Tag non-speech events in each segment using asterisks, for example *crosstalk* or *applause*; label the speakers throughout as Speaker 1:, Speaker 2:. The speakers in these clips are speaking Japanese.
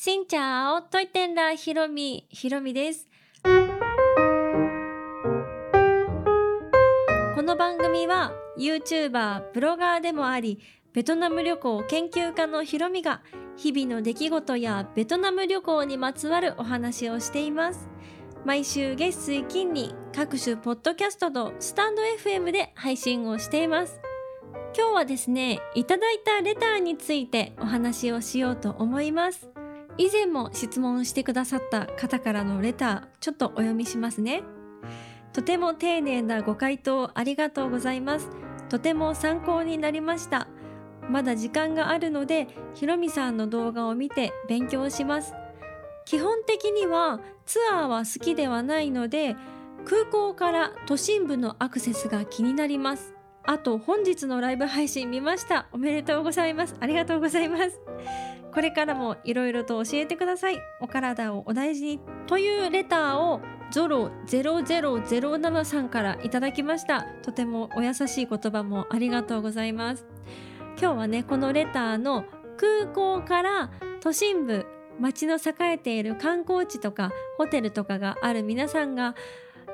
Speaker 1: しんちゃおといてんらひろみ。ひろみです。この番組は YouTuber ブロガーでもありベトナム旅行研究家のひろみが日々の出来事やベトナム旅行にまつわるお話をしています。毎週月水金に各種ポッドキャストとスタンド FM で配信をしています。今日はですねいただいたレターについてお話をしようと思います。以前も質問してくださった方からのレターちょっとお読みしますね。とても丁寧なご回答ありがとうございます。とても参考になりました。まだ時間があるのでひろみさんの動画を見て勉強します。基本的にはツアーは好きではないので空港から都心部のアクセスが気になります。あと本日のライブ配信見ました。おめでとうございます。ありがとうございます。これからもいろいろと教えてください。お体をお大事にというレターをゾロ0007さんからいただきました。とてもお優しい言葉もありがとうございます。今日はねこのレターの空港から都心部街の栄えている観光地とかホテルとかがある皆さんが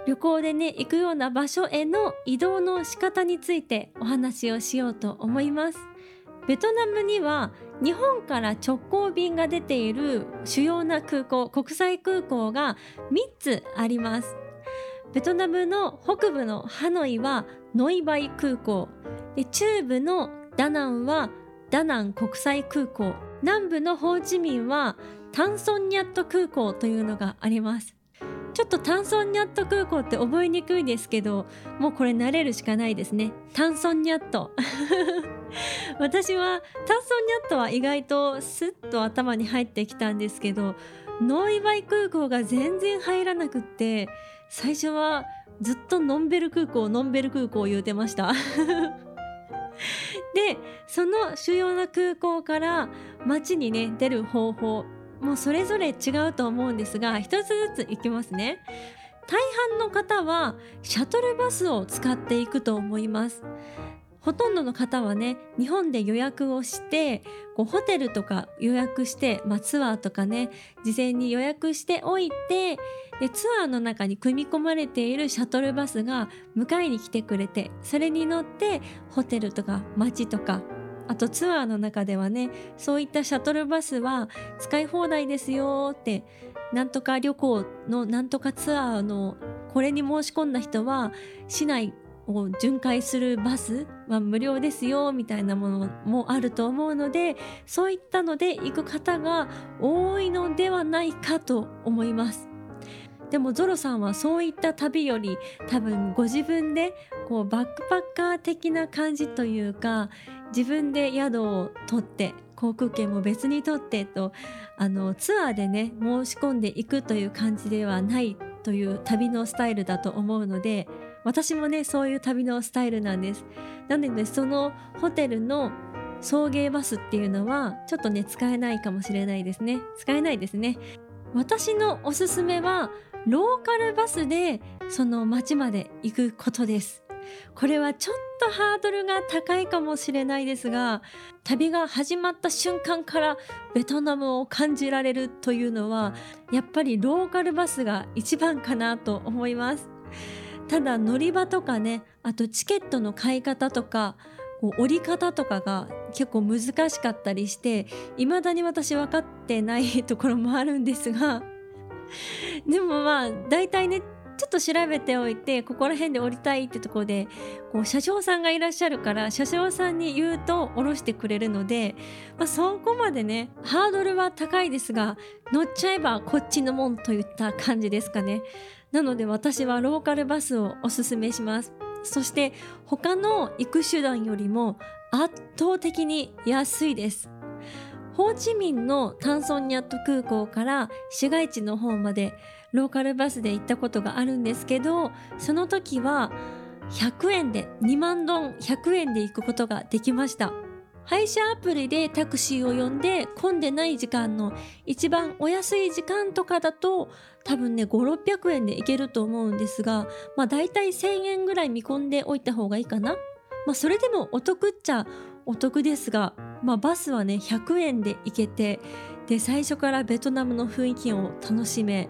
Speaker 1: 旅行でね行くような場所への移動の仕方についてお話をしようと思います。ベトナムには日本から直行便が出ている主要な空港国際空港が3つあります。ベトナムの北部のハノイはノイバイ空港。で中部のダナンはダナン国際空港。南部のホーチミンはタンソンニャット空港というのがあります。ちょっとタンソンニャット空港って覚えにくいですけどもうこれ慣れるしかないですね。タンソンニャット私はタンソンニャットは意外とスッと頭に入ってきたんですけどノイバイ空港が全然入らなくって最初はずっとノンベル空港ノンベル空港を言うてました。*laughs* でその主要な空港から街にね出る方法もうそれぞれ違うと思うんですが一つずついきますね。大半の方はシャトルバスを使っていくと思います。ほとんどの方はね日本で予約をしてこうホテルとか予約して、まあ、ツアーとかね事前に予約しておいてでツアーの中に組み込まれているシャトルバスが迎えに来てくれてそれに乗ってホテルとか街とかあとツアーの中ではねそういったシャトルバスは使い放題ですよってなんとか旅行のなんとかツアーのこれに申し込んだ人は市内を巡回するバスは無料ですよみたいなものもあると思うのでそういったので行く方が多いのではないかと思います。でもゾロさんはそういった旅より多分ご自分でこうバックパッカー的な感じというか自分で宿を取って航空券も別に取ってとあのツアーでね申し込んでいくという感じではないという旅のスタイルだと思うので私もねそういう旅のスタイルなんです。なのでそのホテルの送迎バスっていうのはちょっとね使えないかもしれないですね使えないですね私のおすすめはローカルバスでその町まで行くことです。これはちょっとハードルが高いかもしれないですが旅が始まった瞬間からベトナムを感じられるというのはやっぱりローカルバスが一番かなと思います。ただ乗り場とかねあとチケットの買い方とか折り方とかが結構難しかったりして未だに私分かってないところもあるんですが *laughs* でもまあ大体ねちょっと調べておいてここら辺で降りたいってとこでこう車掌さんがいらっしゃるから車掌さんに言うと降ろしてくれるので、まあ、そこまでねハードルは高いですが乗っちゃえばこっちのもんといった感じですかね。なので私はローカルバスをおすすめします。そして他の行く手段よりも圧倒的に安いです。ホーチミンのタンソンニャット空港から市街地の方までローカルバスで行ったことがあるんですけどその時は100円で2万ドン100円で行くことができました。配車アプリでタクシーを呼んで混んでない時間の一番お安い時間とかだと多分ね5600円で行けると思うんですがまあ大体1000円ぐらい見込んでおいた方がいいかな。まあそれでもお得っちゃお得ですがまあ、バスはね100円で行けてで最初からベトナムの雰囲気を楽しめ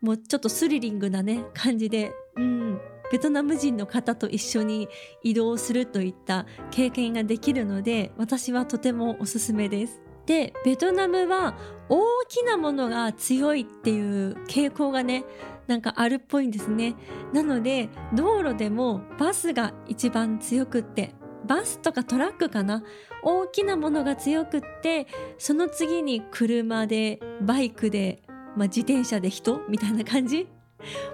Speaker 1: もうちょっとスリリングなね感じでうんベトナム人の方と一緒に移動するといった経験ができるので私はとてもおすすめです。でベトナムは大きなものが強いっていう傾向がねなんかあるっぽいんですねなので道路でもバスが一番強くってバスとかトラックかな？大きなものが強くってその次に車でバイクで、まあ、自転車で人みたいな感じ？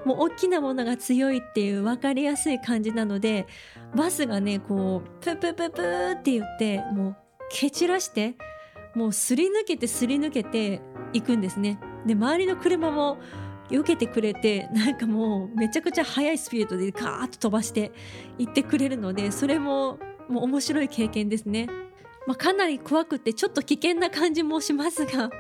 Speaker 1: もう大きなものが強いっていう分かりやすい感じなのでバスがねこうププププーって言ってもう蹴散らしてもうすり抜けてすり抜けていくんですね。で周りの車も避けてくれてなんかもうめちゃくちゃ速いスピードでカーッと飛ばして行ってくれるのでそれももう面白い経験ですね。まあ、かなり怖くてちょっと危険な感じもしますが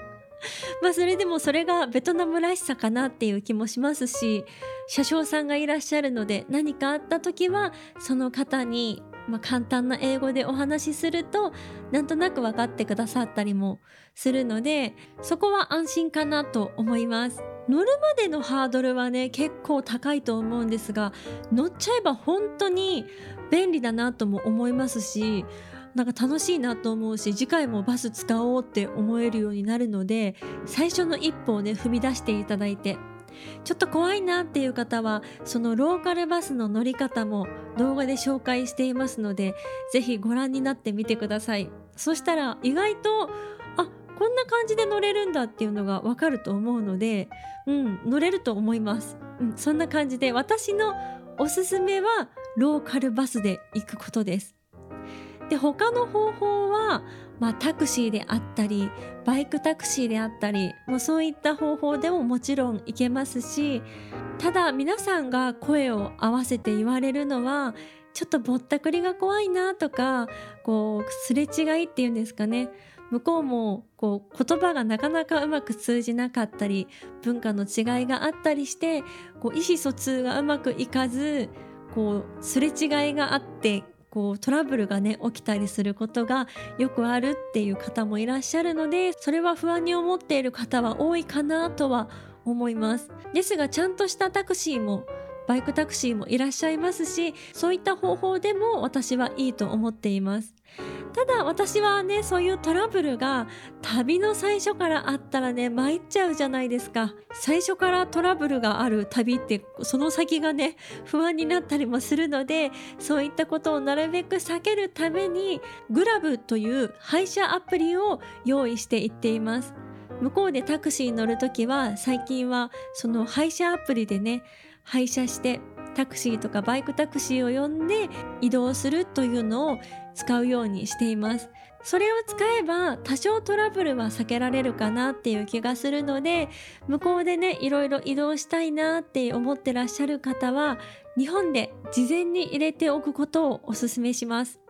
Speaker 1: *laughs* まあそれでもそれがベトナムらしさかなっていう気もしますし車掌さんがいらっしゃるので何かあった時はその方にまあ、簡単な英語でお話しするとなんとなく分かってくださったりもするのでそこは安心かなと思います乗るまでのハードルはね結構高いと思うんですが乗っちゃえば本当に便利だなとも思いますしなんか楽しいなと思うし次回もバス使おうって思えるようになるので最初の一歩をね踏み出していただいてちょっと怖いなっていう方はそのローカルバスの乗り方も動画で紹介していますので是非ご覧になってみてください。そしたら意外とあこんな感じで乗れるんだっていうのがわかると思うのでうん乗れると思います、うん、そんな感じで私のおすすめはローカルバスで行くことです。で他の方法はまあ、タクシーであったりバイクタクシーであったりもうそういった方法でももちろんいけますしただ皆さんが声を合わせて言われるのはちょっとぼったくりが怖いなとかこうすれ違いっていうんですかね。向こうもこう言葉がなかなかうまく通じなかったり文化の違いがあったりしてこう意思疎通がうまくいかずこうすれ違いがあってこうトラブルがね起きたりすることがよくあるっていう方もいらっしゃるのでそれは不安に思っている方は多いかなとは思います。ですがちゃんとしたタクシーもバイクタクシーもいらっしゃいますしそういった方法でも私はいいと思っています。ただ私はねそういうトラブルが旅の最初からあったらね参っちゃうじゃないですか。最初からトラブルがある旅ってその先がね不安になったりもするのでそういったことをなるべく避けるためにグラブという配車アプリを用意していっています。向こうでタクシーに乗るときは最近はその配車アプリでね配車してタクシーとかバイクタクシーを呼んで移動するというのを使うようにしています。それを使えば多少トラブルは避けられるかなっていう気がするので向こうでねいろいろ移動したいなって思ってらっしゃる方は日本で事前に入れておくことをお勧めします。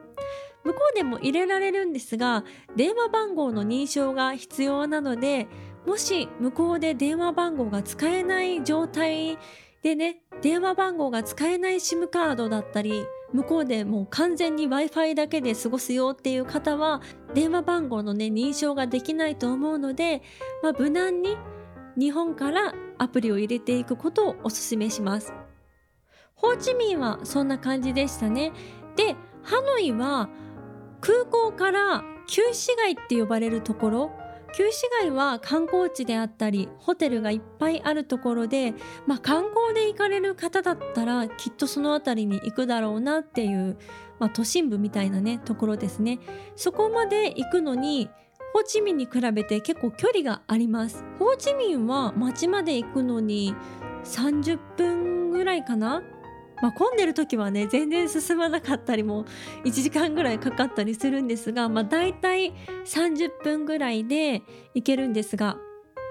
Speaker 1: 向こうでも入れられるんですが電話番号の認証が必要なのでもし向こうで電話番号が使えない状態でね電話番号が使えない SIM カードだったり向こうでもう完全に Wi-Fi だけで過ごすよっていう方は電話番号のね認証ができないと思うので、まあ、無難に日本からアプリを入れていくことをお勧めします。ホーチミンはそんな感じでしたね。で、ハノイは空港から旧市街って呼ばれるところ旧市街は観光地であったりホテルがいっぱいあるところで、まあ、観光で行かれる方だったらきっとその辺りに行くだろうなっていう、まあ、都心部みたいなねところですね。そこまで行くのにホーチミンに比べて結構距離があります。ホーチミンは街まで行くのに30分ぐらいかなまあ、混んでる時はね全然進まなかったりも1時間ぐらいかかったりするんですが、まあ、大体30分ぐらいで行けるんですが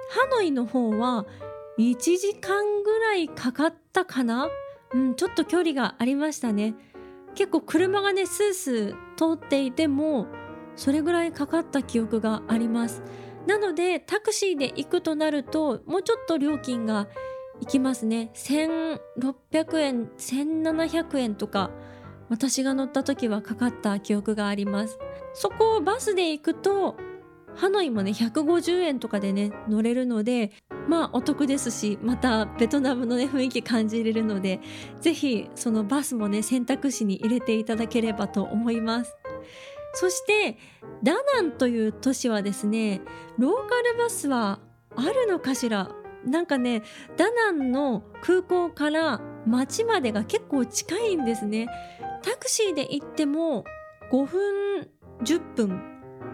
Speaker 1: ハノイの方は1時間ぐらいかかったかな？うんちょっと距離がありましたね。結構車がねスースー通っていてもそれぐらいかかった記憶があります。なのでタクシーで行くとなるともうちょっと料金が行きますね。1600円1700円とか私が乗った時はかかった記憶があります。そこをバスで行くとハノイもね150円とかでね乗れるのでまあお得ですしまたベトナムのね雰囲気感じれるので是非そのバスもね選択肢に入れていただければと思います。そしてダナンという都市はですねローカルバスはあるのかしら？なんかねダナンの空港から町までが結構近いんですね。タクシーで行っても5分10分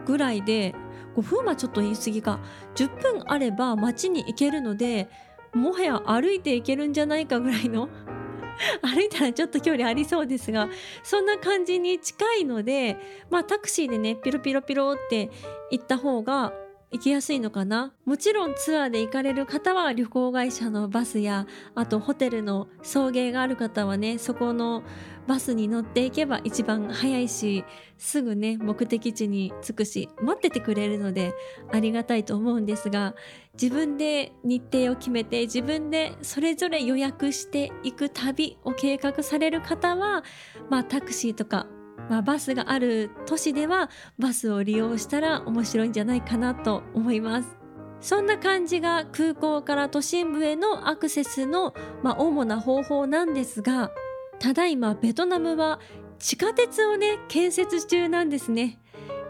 Speaker 1: ぐらいで5分はちょっと言い過ぎか。10分あれば町に行けるのでもはや歩いて行けるんじゃないかぐらいの *laughs* 歩いたらちょっと距離ありそうですがそんな感じに近いのでまあタクシーでねピロピロピロって行った方が行きやすいのかな？もちろんツアーで行かれる方は旅行会社のバスやあとホテルの送迎がある方はねそこのバスに乗っていけば一番早いしすぐね目的地に着くし待っててくれるのでありがたいと思うんですが自分で日程を決めて自分でそれぞれ予約していく旅を計画される方はまあタクシーとかまあ、バスがある都市ではバスを利用したら面白いんじゃないかなと思います。そんな感じが空港から都心部へのアクセスの、まあ、主な方法なんですがただいまベトナムは地下鉄をね建設中なんですね。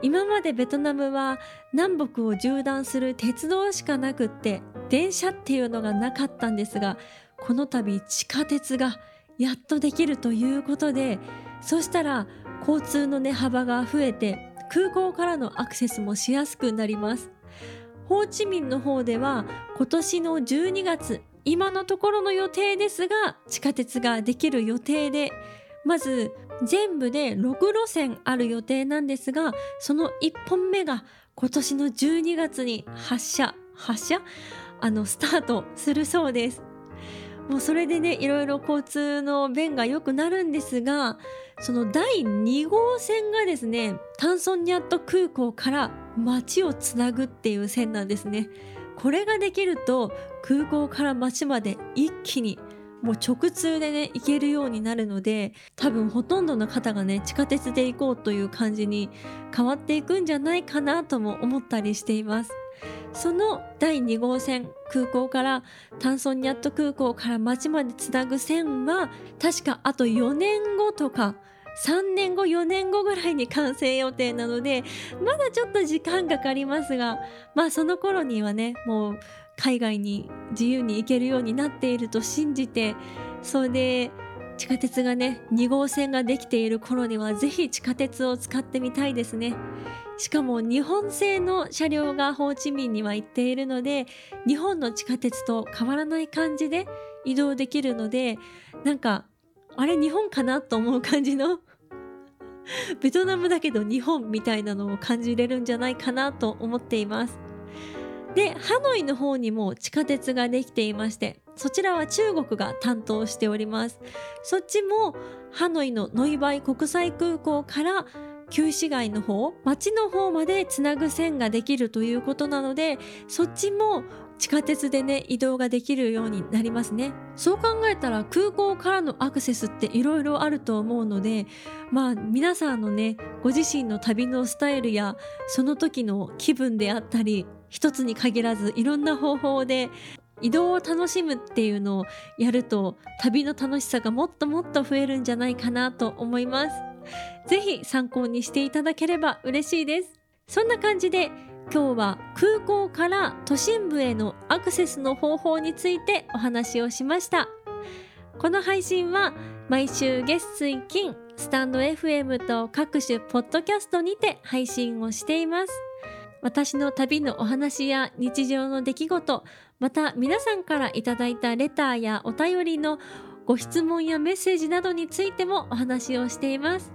Speaker 1: 今までベトナムは南北を縦断する鉄道しかなくって電車っていうのがなかったんですがこの度地下鉄がやっとできるということでそしたら交通の、ね、幅が増えて空港からのアクセスもしやすくなります。ホーチミンの方では今年の12月今のところの予定ですが地下鉄ができる予定でまず全部で6路線ある予定なんですがその1本目が今年の12月に発車発車？あのスタートするそうです。もうそれでねいろいろ交通の便が良くなるんですがその第2号線がですねタンソンニャット空港から街をつなぐっていう線なんですね。これができると空港から街まで一気にもう直通でね行けるようになるので多分ほとんどの方がね地下鉄で行こうという感じに変わっていくんじゃないかなとも思ったりしています。その第2号線空港からタンソンニャット空港から街までつなぐ線は確かあと4年後とか3年後4年後ぐらいに完成予定なのでまだちょっと時間かかりますがまあその頃にはねもう海外に自由に行けるようになっていると信じてそれで地下鉄がね2号線ができている頃にはぜひ地下鉄を使ってみたいですね。しかも日本製の車両がホーチミンには行っているので日本の地下鉄と変わらない感じで移動できるのでなんかあれ日本かなと思う感じの。*laughs* ベトナムだけど日本みたいなのを感じれるんじゃないかなと思っています。でハノイの方にも地下鉄ができていましてそちらは中国が担当しております。そっちもハノイのノイバイ国際空港から旧市街の方町の方までつなぐ線ができるということなのでそっちも地下鉄でね移動ができるようになりますねそう考えたら空港からのアクセスっていろいろあると思うのでまあ皆さんのねご自身の旅のスタイルやその時の気分であったり一つに限らずいろんな方法で移動を楽しむっていうのをやると旅の楽しさがもっともっと増えるんじゃないかなと思います。ぜひ参考にしていただければ嬉しいです。そんな感じで今日は空港から都心部へのアクセスの方法についてお話をしました。この配信は毎週月水金スタンド FM と各種ポッドキャストにて配信をしています。私の旅のお話や日常の出来事また皆さんからいただいたレターやお便りのご質問やメッセージなどについてもお話をしています。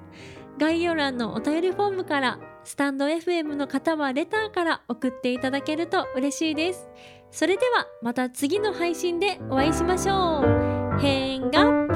Speaker 1: 概要欄のお便りフォームからスタンド FM の方はレターから送っていただけると嬉しいです。それではまた次の配信でお会いしましょう。変顔